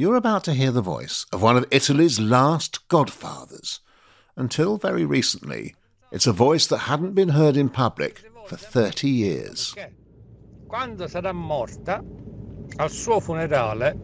You're about to hear the voice of one of Italy's last godfathers. Until very recently, it's a voice that hadn't been heard in public for 30 years. Quando sarà morta, al suo funerale,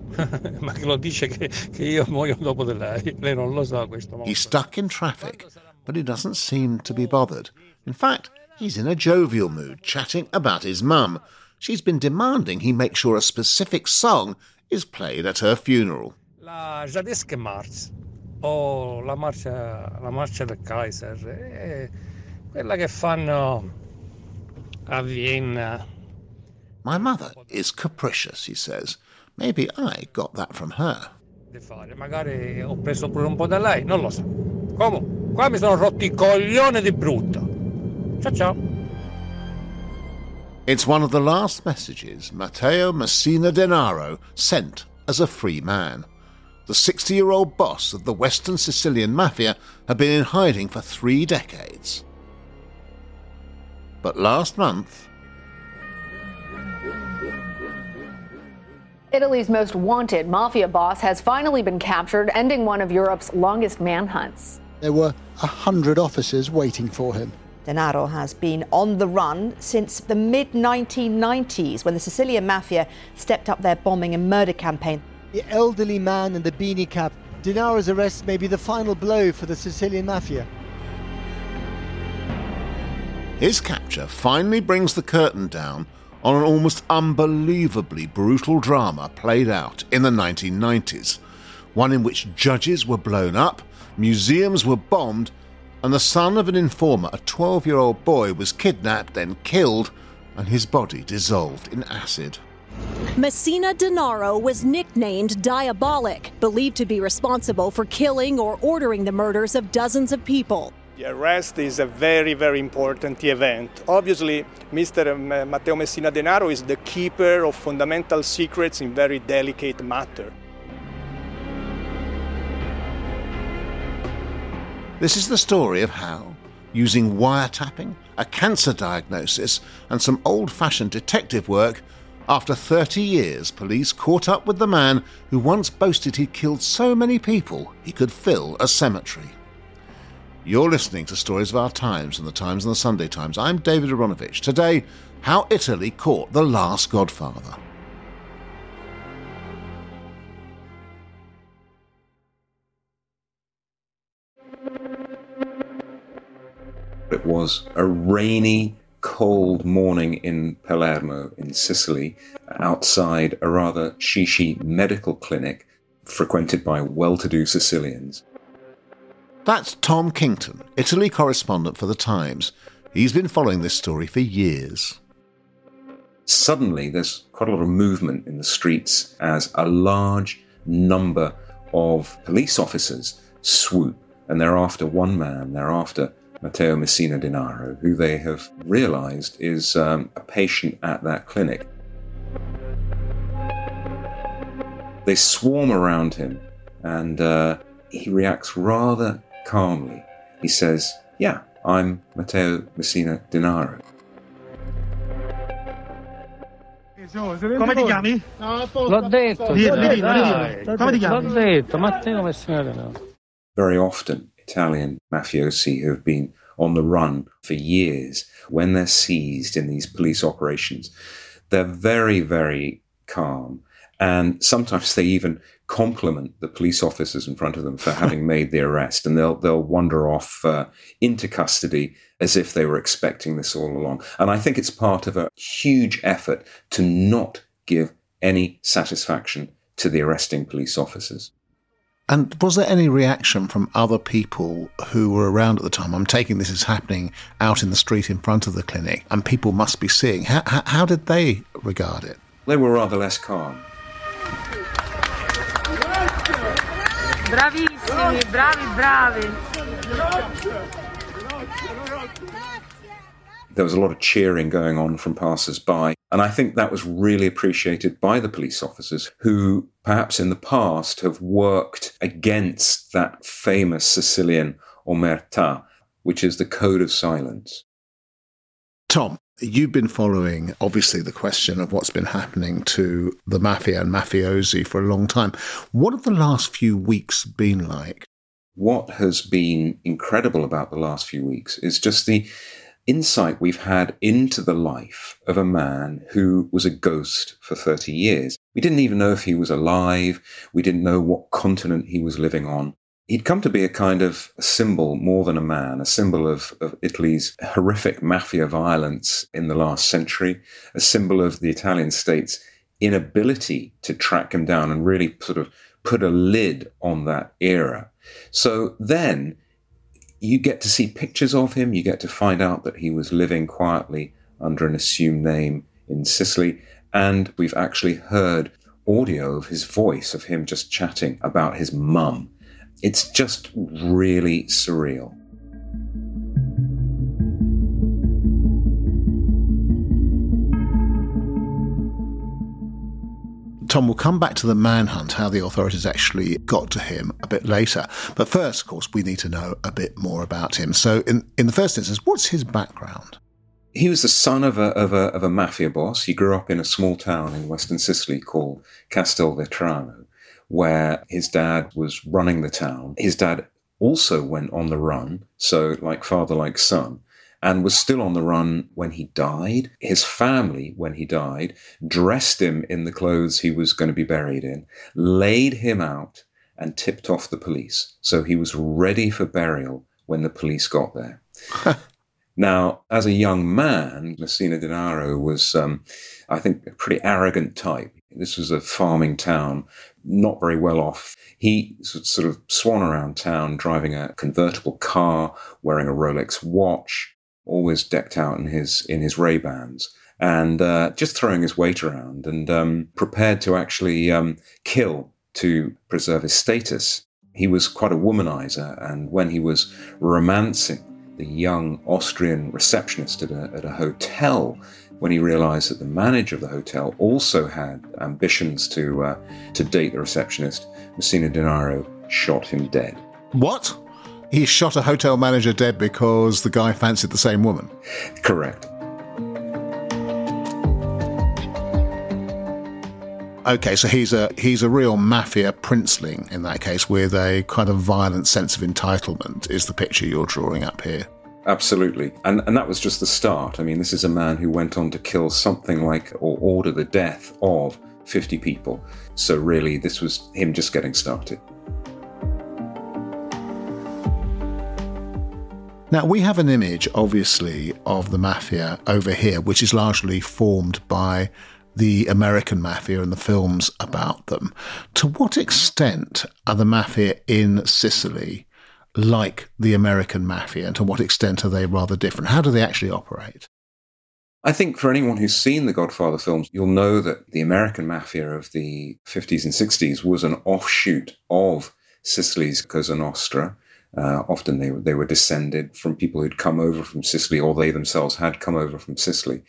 ma che lo dice che, che io muoio dopo di lei, lei non lo sa questo He's stuck in traffic, but he doesn't seem to be bothered. In fact, he's in a jovial mood, chatting about his mum. She's been demanding he make sure a specific song is played at her funeral. La Mars, o oh, la marcia, la marcia del Kaiser, è quella che fanno a Vienna. My mother is capricious, he says. Maybe I got that from her. fare. Magari ho preso pure un po' da lei, non lo so. Comunque, qua mi sono rotti i coglioni di brutto. Ciao ciao. It's one of the last messages Matteo Messina Denaro sent as a free man. The 60 year old boss of the Western Sicilian Mafia had been in hiding for three decades. But last month, Italy's most wanted mafia boss has finally been captured, ending one of Europe's longest manhunts. There were a hundred officers waiting for him. Denaro has been on the run since the mid 1990s when the Sicilian mafia stepped up their bombing and murder campaign. The elderly man in the beanie cap. Denaro's arrest may be the final blow for the Sicilian mafia. his capture finally brings the curtain down on an almost unbelievably brutal drama played out in the 1990s. One in which judges were blown up, museums were bombed, and the son of an informer, a 12 year old boy, was kidnapped, then killed, and his body dissolved in acid. Messina Denaro was nicknamed Diabolik, believed to be responsible for killing or ordering the murders of dozens of people. The arrest is a very, very important event. Obviously, Mr. Matteo Messina Denaro is the keeper of fundamental secrets in very delicate matter. This is the story of how, using wiretapping, a cancer diagnosis, and some old fashioned detective work, after 30 years, police caught up with the man who once boasted he'd killed so many people he could fill a cemetery. You're listening to Stories of Our Times and the Times and the Sunday Times. I'm David Aaronovitch. Today, how Italy caught the last godfather. It was a rainy, cold morning in Palermo, in Sicily, outside a rather shishi medical clinic frequented by well to do Sicilians. That's Tom Kington, Italy correspondent for The Times. He's been following this story for years. Suddenly, there's quite a lot of movement in the streets as a large number of police officers swoop, and they're after one man, they're after Matteo Messina Denaro, who they have realized is um, a patient at that clinic. They swarm around him, and uh, he reacts rather calmly. He says, Yeah, I'm Matteo Messina Denaro. Come ti chiami? L'ho detto, Dillo, dillo, dillo. Come ti chiami? L'ho detto, Matteo Messina Denaro. Very often, Italian mafiosi who have been on the run for years, when they're seized in these police operations, they're very, very calm. And sometimes they even compliment the police officers in front of them for having made the arrest, and they'll they'll wander off uh, into custody as if they were expecting this all along. And I think it's part of a huge effort to not give any satisfaction to the arresting police officers. And was there any reaction from other people who were around at the time? I'm taking this as happening out in the street in front of the clinic, and people must be seeing. How, how, how did they regard it? They were rather less calm. Bravissimi, bravi, bravi. There was a lot of cheering going on from passers by. And I think that was really appreciated by the police officers who, perhaps in the past, have worked against that famous Sicilian omerta, which is the code of silence. Tom, you've been following, obviously, the question of what's been happening to the mafia and mafiosi for a long time. What have the last few weeks been like? What has been incredible about the last few weeks is just the insight we've had into the life of a man who was a ghost for 30 years. We didn't even know if he was alive. We didn't know what continent he was living on. He'd come to be a kind of symbol more than a man, a symbol of, of Italy's horrific mafia violence in the last century, a symbol of the Italian state's inability to track him down and really sort of put a lid on that era. So then you get to see pictures of him, you get to find out that he was living quietly under an assumed name in Sicily, and we've actually heard audio of his voice of him just chatting about his mum. It's just really surreal. Tom, we'll come back to the manhunt, how the authorities actually got to him a bit later. But first, of course, we need to know a bit more about him. So, in, in the first instance, what's his background? He was the son of a, of, a, of a mafia boss. He grew up in a small town in western Sicily called Castelvetrano where his dad was running the town. His dad also went on the run, so like father, like son, and was still on the run when he died. His family, when he died, dressed him in the clothes he was going to be buried in, laid him out, and tipped off the police. So he was ready for burial when the police got there. Now, as a young man, Messina Denaro was, um, I think, a pretty arrogant type. This was a farming town, not very well off. He sort of swan around town driving a convertible car, wearing a Rolex watch, always decked out in his in his Ray Bans, and uh, just throwing his weight around and um, prepared to actually um, kill to preserve his status. He was quite a womanizer, and when he was romancing the young Austrian receptionist at a, at a hotel, when he realized that the manager of the hotel also had ambitions to, uh, to date the receptionist, Messina Denaro shot him dead. What? He shot a hotel manager dead because the guy fancied the same woman? Correct. Okay, so he's a he's a real mafia princeling in that case, with a kind of violent sense of entitlement. Is the picture you're drawing up here? Absolutely. And, and that was just the start. I mean, this is a man who went on to kill something like or order the death of 50 people. So, really, this was him just getting started. Now, we have an image, obviously, of the mafia over here, which is largely formed by the American mafia and the films about them. To what extent are the mafia in Sicily like the American mafia, and to what extent are they rather different? How do they actually operate? I think for anyone who's seen the Godfather films, you'll know that the American mafia of the 50s and 60s was an offshoot of Sicily's Cosa Nostra. Uh, often they, they were descended from people who'd come over from Sicily, or they themselves had come over from Sicily.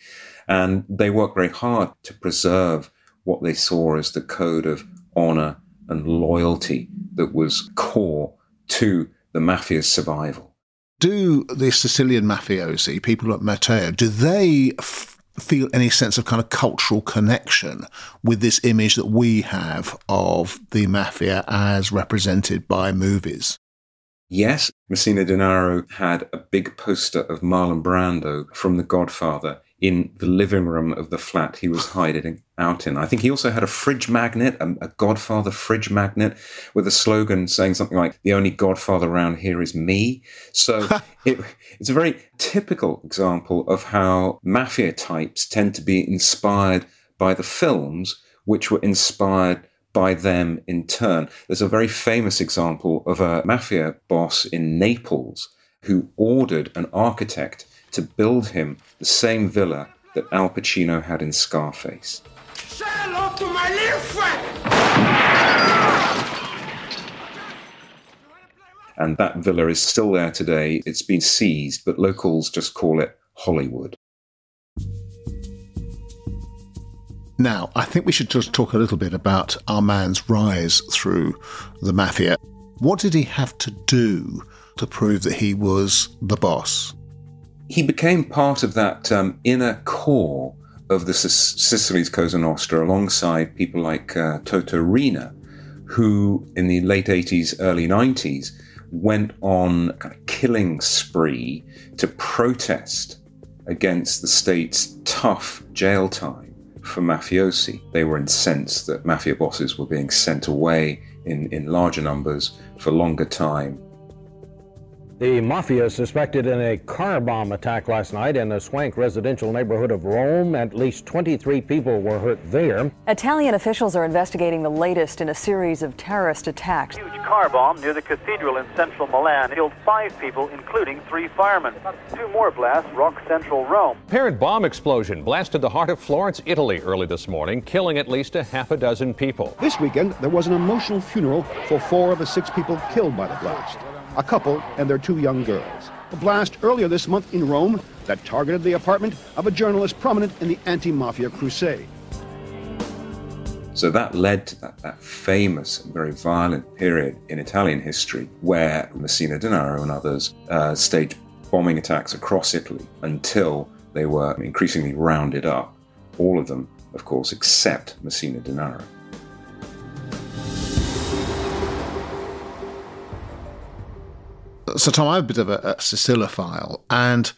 And they worked very hard to preserve what they saw as the code of honor and loyalty that was core to the mafia's survival. Do the Sicilian mafiosi, people like Matteo, do they f- feel any sense of kind of cultural connection with this image that we have of the mafia as represented by movies? Yes, Messina Denaro had a big poster of Marlon Brando from The Godfather in the living room of the flat he was hiding out in. I think he also had a fridge magnet, a, a, Godfather fridge magnet, with a slogan saying something like, The only Godfather around here is me. So it, it's a very typical example of how mafia types tend to be inspired by the films, which were inspired by them in turn. There's a very famous example of a mafia boss in Naples who ordered an architect to build him the same villa that Al Pacino had in Scarface. Say hello to my little friend! And that villa is still there today. It's been seized, but locals just call it Hollywood. Now, I think we should just talk a little bit about our man's rise through the mafia. What did he have to do to prove that he was the boss? He became part of that um, inner core of the Sicily's Cosa Nostra alongside people like uh, Toto Riina, who in the late 80s, early 90s went on a kind of killing spree to protest against the state's tough jail time for mafiosi. They were incensed that mafia bosses were being sent away in, in larger numbers for longer time the mafia suspected in a car bomb attack last night in the Swank residential neighborhood of Rome. At least 23 people were hurt there. Italian officials are investigating the latest in a series of terrorist attacks. A huge car bomb near the cathedral in central Milan killed five people, including three firemen. Two more blasts rock central Rome. Parent bomb explosion blasted the heart of Florence, Italy early this morning, killing at least a half a dozen people. This weekend, there was an emotional funeral for four of the six people killed by the blast a couple and their two young girls. A blast earlier this month in Rome that targeted the apartment of a journalist prominent in the anti-mafia crusade. So that led to that, that famous and very violent period in Italian history where Messina Denaro and others uh, staged bombing attacks across Italy until they were increasingly rounded up. All of them, of course, except Messina Denaro. So, Tom, I'm a bit of a, a Sicilophile, and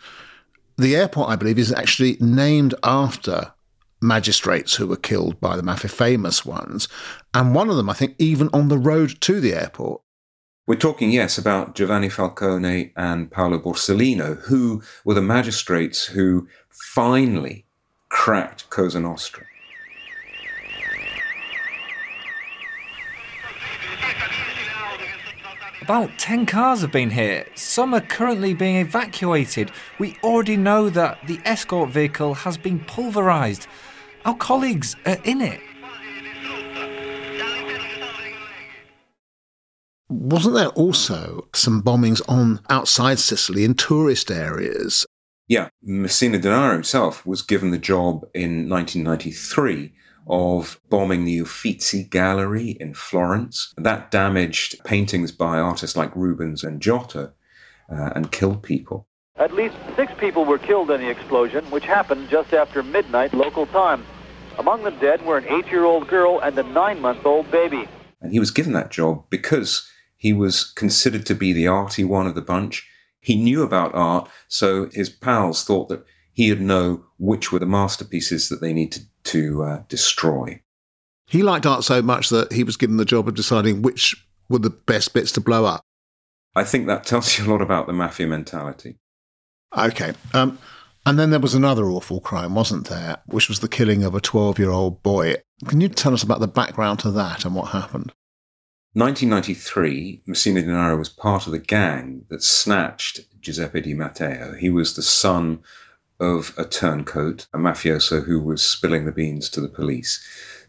the airport, I believe, is actually named after magistrates who were killed by the mafia, famous ones, and one of them, I think, even on the road to the airport. We're talking, yes, about Giovanni Falcone and Paolo Borsellino, who were the magistrates who finally cracked Cosa Nostra. About 10 cars have been hit. Some are currently being evacuated. We already know that the escort vehicle has been pulverised. Our colleagues are in it. Wasn't there also some bombings on outside Sicily in tourist areas? Yeah, Messina Denaro himself was given the job in 1993 of bombing the Uffizi Gallery in Florence. That damaged paintings by artists like Rubens and Giotto uh, and killed people. At least six people were killed in the explosion, which happened just after midnight local time. Among the dead were an eight year old girl and a nine month old baby. And he was given that job because he was considered to be the arty one of the bunch. He knew about art, so his pals thought that he'd know which were the masterpieces that they needed to uh, destroy. He liked art so much that he was given the job of deciding which were the best bits to blow up. I think that tells you a lot about the mafia mentality. Okay. Um, and then there was another awful crime, wasn't there? Which was the killing of a 12 year old boy. Can you tell us about the background to that and what happened? 1993, Messina Denaro was part of the gang that snatched Giuseppe Di Matteo. He was the son of a turncoat, a mafioso who was spilling the beans to the police.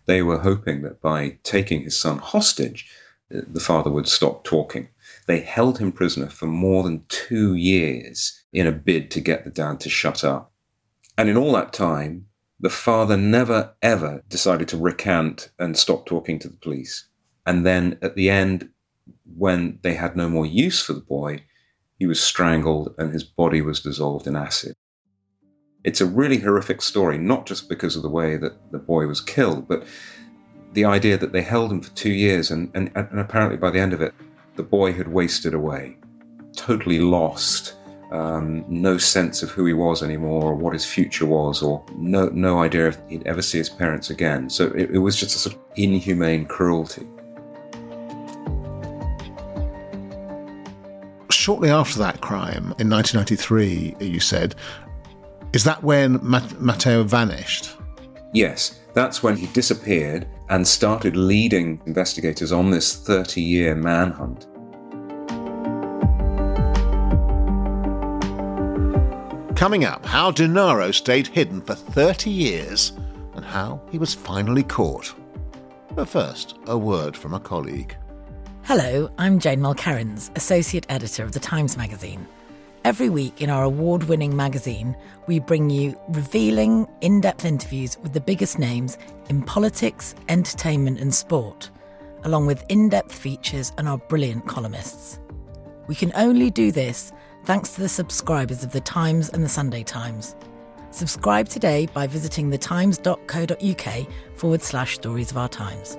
They were hoping that by taking his son hostage, uh, the father would stop talking. They held him prisoner for more than two years in a bid to get the dad to shut up. And in all that time, the father never ever decided to recant and stop talking to the police. And then at the end, when they had no more use for the boy, he was strangled and his body was dissolved in acid. It's a really horrific story, not just because of the way that the boy was killed, but the idea that they held him for two years and, and, and apparently by the end of it, the boy had wasted away, totally lost, um, no sense of who he was anymore or what his future was, or no, no idea if he'd ever see his parents again. So it, it was just a sort of inhumane cruelty. Shortly after that crime, in 1993, you said, is that when Matteo vanished? Yes, that's when he disappeared and started leading investigators on this 30 year manhunt. Coming up, how Denaro stayed hidden for 30 years and how he was finally caught. But first, a word from a colleague. Hello, I'm Jane Mulkerrins, Associate Editor of The Times Magazine. Every week in our award winning magazine, we bring you revealing, in depth interviews with the biggest names in politics, entertainment, and sport, along with in depth features and our brilliant columnists. We can only do this thanks to the subscribers of The Times and The Sunday Times. Subscribe today by visiting thetimes.co.uk forward slash stories of our times.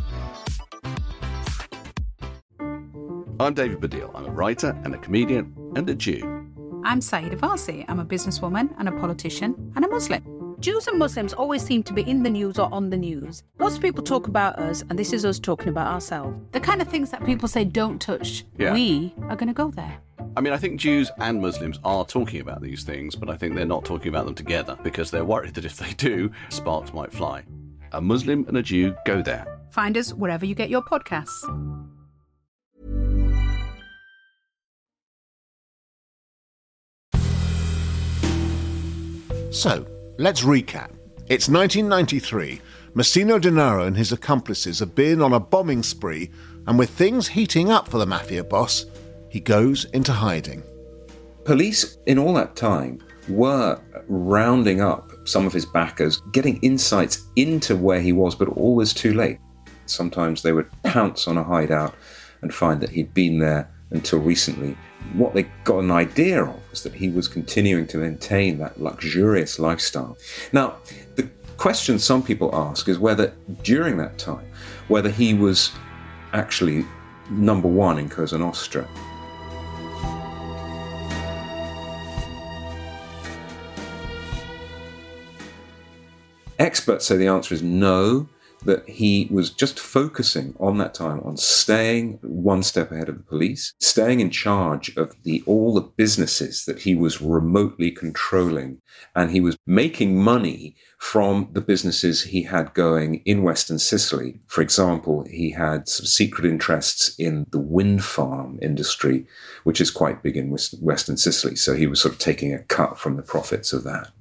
I'm David Baddiel. I'm a writer and a comedian and a Jew. I'm Sayeeda Warsi. I'm a businesswoman and a politician and a Muslim. Jews and Muslims always seem to be in the news or on the news. Lots of people talk about us, and this is us talking about ourselves. The kind of things that people say don't touch, Yeah. we are going to go there. I mean, I think Jews and Muslims are talking about these things, but I think they're not talking about them together because they're worried that if they do, sparks might fly. A Muslim and a Jew go there. Find us wherever you get your podcasts. So, let's recap. It's 1993. Massimo Denaro and his accomplices have been on a bombing spree, and with things heating up for the mafia boss, he goes into hiding. Police in all that time were rounding up some of his backers, getting insights into where he was, but always too late. Sometimes they would pounce on a hideout and find that he'd been there until recently. What they got an idea of was that he was continuing to maintain that luxurious lifestyle. Now, the question some people ask is whether during that time, whether he was actually number one in Cosa Nostra. Experts say the answer is no, that he was just focusing on that time on staying one step ahead of the police, staying in charge of the all the businesses that he was remotely controlling, and he was making money from the businesses he had going in Western Sicily. For example, he had some secret interests in the wind farm industry, which is quite big in Western Sicily. So he was sort of taking a cut from the profits of that.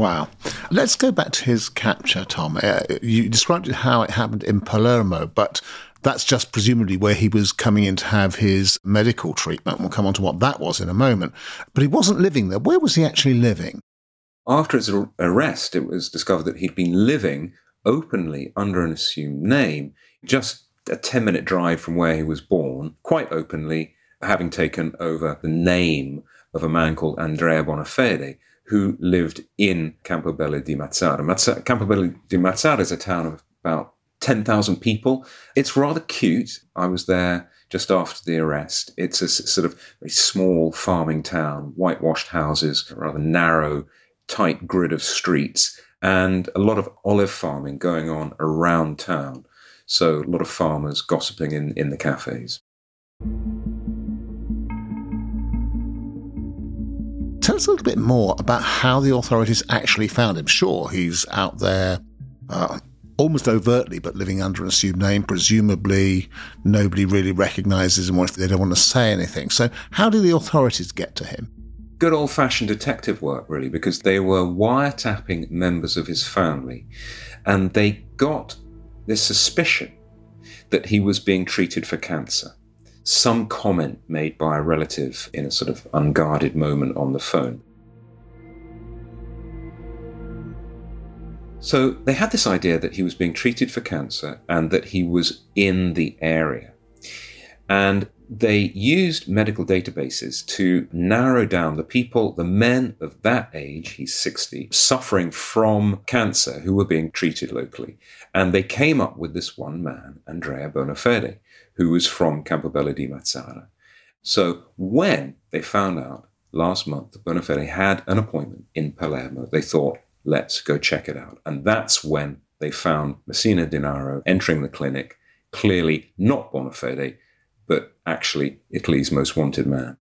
Wow. Let's go back to his capture, Tom. Uh, you described how it happened in Palermo, but that's just presumably where he was coming in to have his medical treatment. We'll come on to what that was in a moment. But he wasn't living there. Where was he actually living? After his arrest, it was discovered that he'd been living openly under an assumed name, just a 10 minute drive from where he was born, quite openly, having taken over the name of a man called Andrea Bonafede, who lived in Campobello di Mazara. Mazza- Campobello di Mazara is a town of about 10,000 people. It's rather cute. I was there just after the arrest. It's a sort of very small farming town, whitewashed houses, rather narrow, tight grid of streets, and a lot of olive farming going on around town. So a lot of farmers gossiping in, in the cafes. Tell us a little bit more about how the authorities actually found him. Sure, he's out there uh, almost overtly, but living under an assumed name. Presumably, nobody really recognizes him or if they don't want to say anything. So, how did the authorities get to him? good old fashioned detective work, really, because they were wiretapping members of his family and they got this suspicion that he was being treated for cancer. Some comment made by a relative in a sort of unguarded moment on the phone. So they had this idea that he was being treated for cancer and that he was in the area. And they used medical databases to narrow down the people, the men of that age, he's 60, suffering from cancer who were being treated locally. And they came up with this one man, Andrea Bonafede, who was from Campobello di Mazara. So when they found out last month that Bonafede had an appointment in Palermo, they thought, let's go check it out. And that's when they found Messina Denaro entering the clinic, clearly not Bonafede, but actually Italy's most wanted man.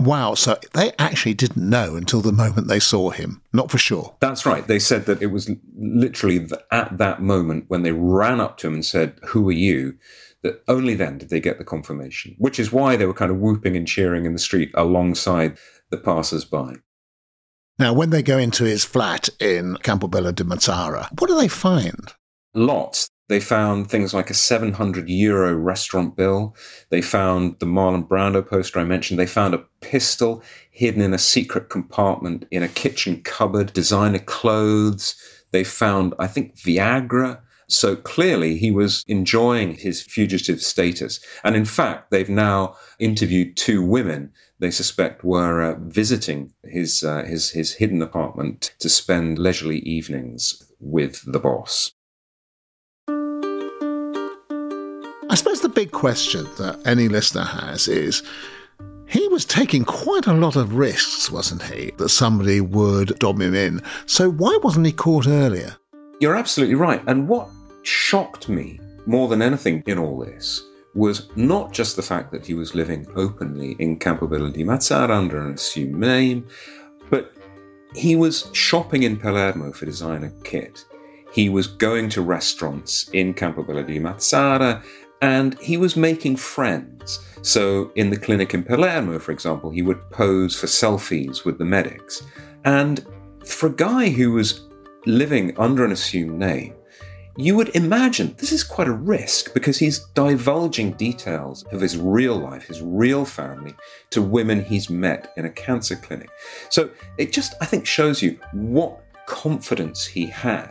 Wow, so they actually didn't know until the moment they saw him. Not for sure. That's right. They said that it was literally at that moment when they ran up to him and said, Who are you? That only then did they get the confirmation, which is why they were kind of whooping and cheering in the street alongside the passers by. Now, when they go into his flat in Campobello di Mazara, what do they find? Lots. They found things like a 700 euro restaurant bill. They found the Marlon Brando poster I mentioned. They found a pistol hidden in a secret compartment in a kitchen cupboard, designer clothes. They found, I think, Viagra. So clearly he was enjoying his fugitive status. And in fact, they've now interviewed two women they suspect were uh, visiting his, uh, his, his hidden apartment to spend leisurely evenings with the boss. I suppose the big question that any listener has is he was taking quite a lot of risks, wasn't he, that somebody would dob him in. So why wasn't he caught earlier? You're absolutely right. And what shocked me more than anything in all this was not just the fact that he was living openly in Campobello di Mazara under an assumed name, but he was shopping in Palermo for designer kit. He was going to restaurants in Campobello di Mazara and he was making friends. So, in the clinic in Palermo, for example, he would pose for selfies with the medics. And for a guy who was living under an assumed name, you would imagine this is quite a risk because he's divulging details of his real life, his real family, to women he's met in a cancer clinic. So it just, I think, shows you what confidence he had.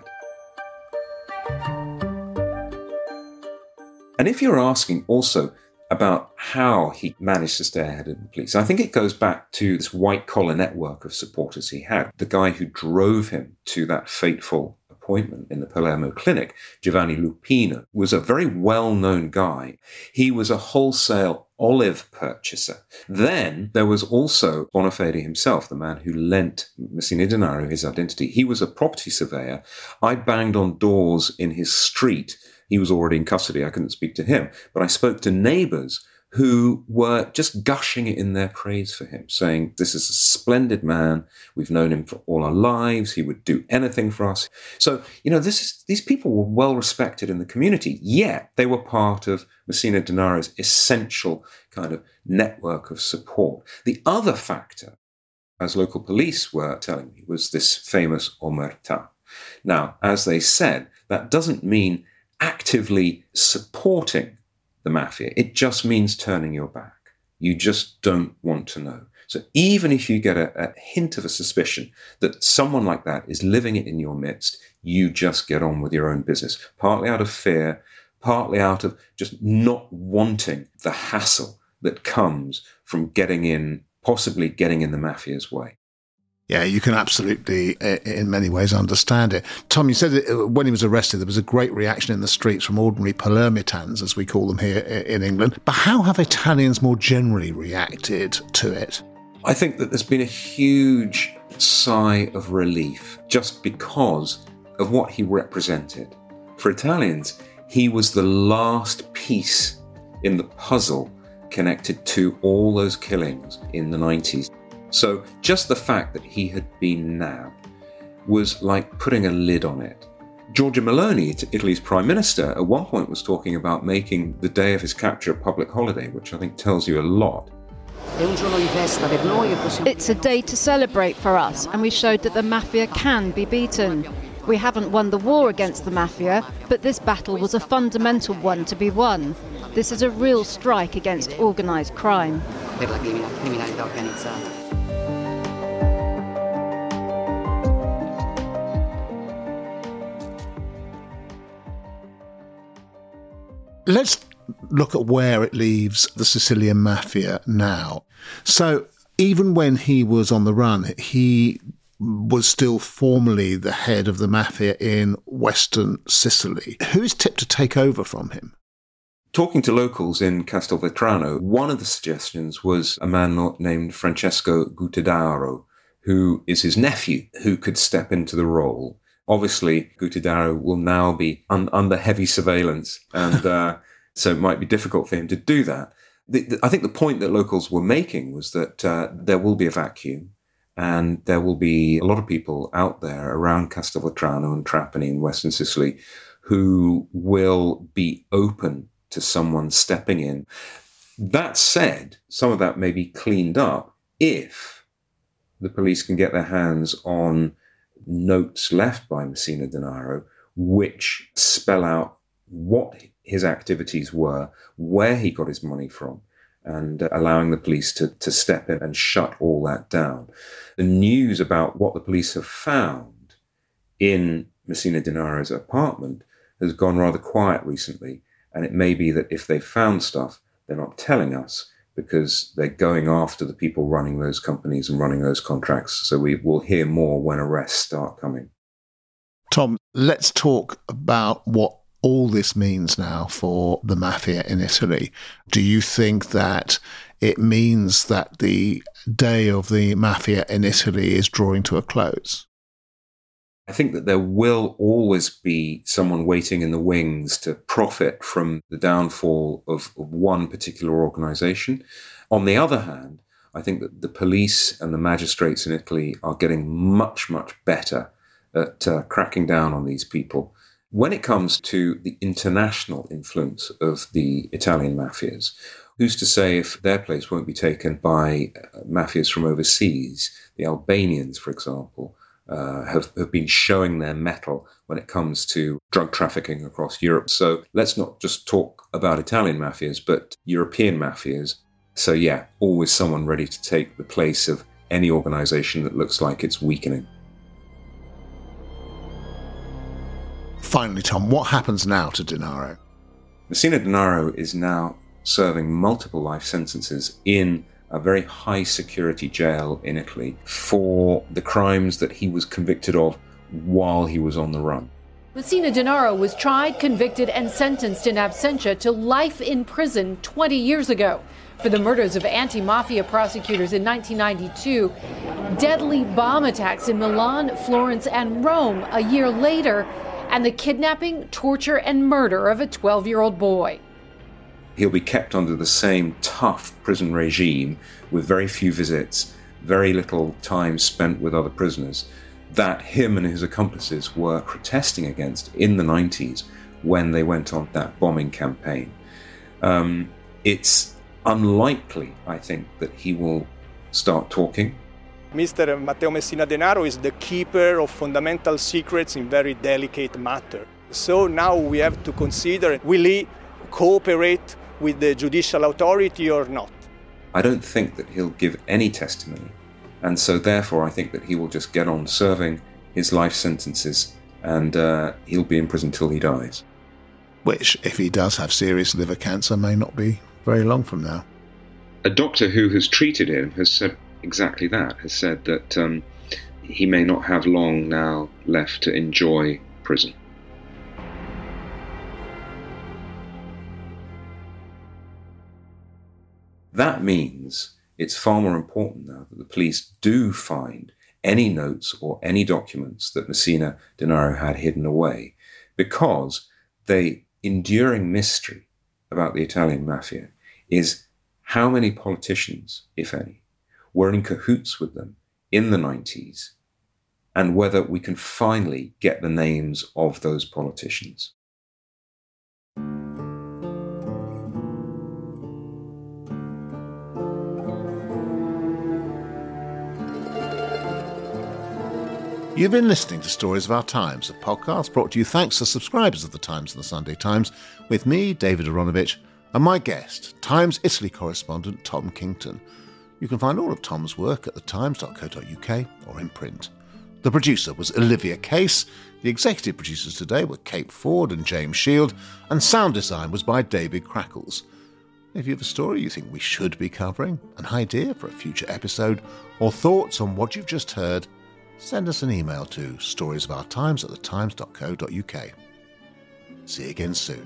And if you're asking also about how he managed to stay ahead of the police, I think it goes back to this white collar network of supporters he had. The guy who drove him to that fateful appointment in the Palermo clinic, Giovanni Luppino, was a very well known guy. He was a wholesale olive purchaser. Then there was also Bonafede himself, the man who lent Messina Denaro his identity. He was a property surveyor. I banged on doors in his street he was already in custody. I couldn't speak to him. But I spoke to neighbors who were just gushing in their praise for him, saying, This is a splendid man. We've known him for all our lives. He would do anything for us. So, you know, is, these people were well respected in the community, yet they were part of Messina Denaro's essential kind of network of support. The other factor, as local police were telling me, was this famous omerta. Now, as they said, that doesn't mean actively supporting the mafia. It just means turning your back. You just don't want to know. So even if you get a, a, hint of a suspicion that someone like that is living it in your midst, you just get on with your own business, partly out of fear, partly out of just not wanting the hassle that comes from getting in, possibly getting in the mafia's way. Yeah, you can absolutely, in many ways, understand it. Tom, you said that uh, when he was arrested, there was a great reaction in the streets from ordinary Palermitans, as we call them here in England. But how have Italians more generally reacted to it? I think that there's been a huge sigh of relief just because of what he represented. For Italians, he was the last piece in the puzzle connected to all those killings in the 90s. So just the fact that he had been nabbed was like putting a lid on it. Giorgia Meloni, Italy's prime minister, at one point was talking about making the day of his capture a public holiday, which I think tells you a lot. It's a day to celebrate for us, and we showed that the mafia can be beaten. We haven't won the war against the mafia, but this battle was a fundamental one to be won. This is a real strike against organised crime. Let's look at where it leaves the Sicilian mafia now. So, even when he was on the run, he was still formally the head of the mafia in western Sicily. Who is tipped to take over from him? Talking to locals in Castelvetrano, one of the suggestions was a man named Francesco Guttadauro, who is his nephew, who could step into the role. Obviously, Guttadauro will now be un- under heavy surveillance, and uh, so it might be difficult for him to do that. The, the, I think the point that locals were making was that uh, there will be a vacuum, and there will be a lot of people out there around Castelvetrano and Trapani in Western Sicily who will be open to someone stepping in. That said, some of that may be cleaned up if the police can get their hands on notes left by Messina Denaro, which spell out what his activities were, where he got his money from, and uh, allowing the police to, to step in and shut all that down. The news about what the police have found in Messina Denaro's apartment has gone rather quiet recently. And it may be that if they found stuff, they're not telling us because they're going after the people running those companies and running those contracts. So we will hear more when arrests start coming. Tom, let's talk about what all this means now for the mafia in Italy. Do you think that it means that the day of the mafia in Italy is drawing to a close? I think that there will always be someone waiting in the wings to profit from the downfall of, of one particular organization. On the other hand, I think that the police and the magistrates in Italy are getting much, much better at uh, cracking down on these people. When it comes to the international influence of the Italian mafias, who's to say if their place won't be taken by uh, mafias from overseas, the Albanians, for example, uh, have, have been showing their mettle when it comes to drug trafficking across Europe. So let's not just talk about Italian mafias, but European mafias. So, yeah, always someone ready to take the place of any organization that looks like it's weakening. Finally, Tom, what happens now to Denaro? Messina Denaro is now serving multiple life sentences in a very high security jail in Italy for the crimes that he was convicted of while he was on the run. Messina Denaro was tried, convicted, and sentenced in absentia to life in prison 20 years ago for the murders of anti mafia prosecutors in 1992, deadly bomb attacks in Milan, Florence, and Rome a year later, and the kidnapping, torture, and murder of a 12 year old boy he'll be kept under the same tough prison regime with very few visits, very little time spent with other prisoners that him and his accomplices were protesting against in the 90s when they went on that bombing campaign. Um, it's unlikely, I think, that he will start talking. Mr. Matteo Messina Denaro is the keeper of fundamental secrets in very delicate matter. So now we have to consider will he cooperate with the judicial authority or not. I don't think that he'll give any testimony, and so therefore I think that he will just get on serving his life sentences and uh, he'll be in prison till he dies. Which, if he does have serious liver cancer, may not be very long from now. A doctor who has treated him has said exactly that, has said that um, he may not have long now left to enjoy prison. That means it's far more important now that the police do find any notes or any documents that Messina Denaro had hidden away because the enduring mystery about the Italian mafia is how many politicians, if any, were in cahoots with them in the 90s and whether we can finally get the names of those politicians. You've been listening to Stories of Our Times, a podcast brought to you thanks to subscribers of the Times and the Sunday Times, with me, David Aaronovitch, and my guest, Times Italy correspondent Tom Kington. You can find all of Tom's work at thetimes.co.uk or in print. The producer was Olivia Case. The executive producers today were Kate Ford and James Shield, and sound design was by David Crackles. If you have a story you think we should be covering, an idea for a future episode, or thoughts on what you've just heard, send us an email to storiesofourtimes at thetimes.co.uk. See you again soon.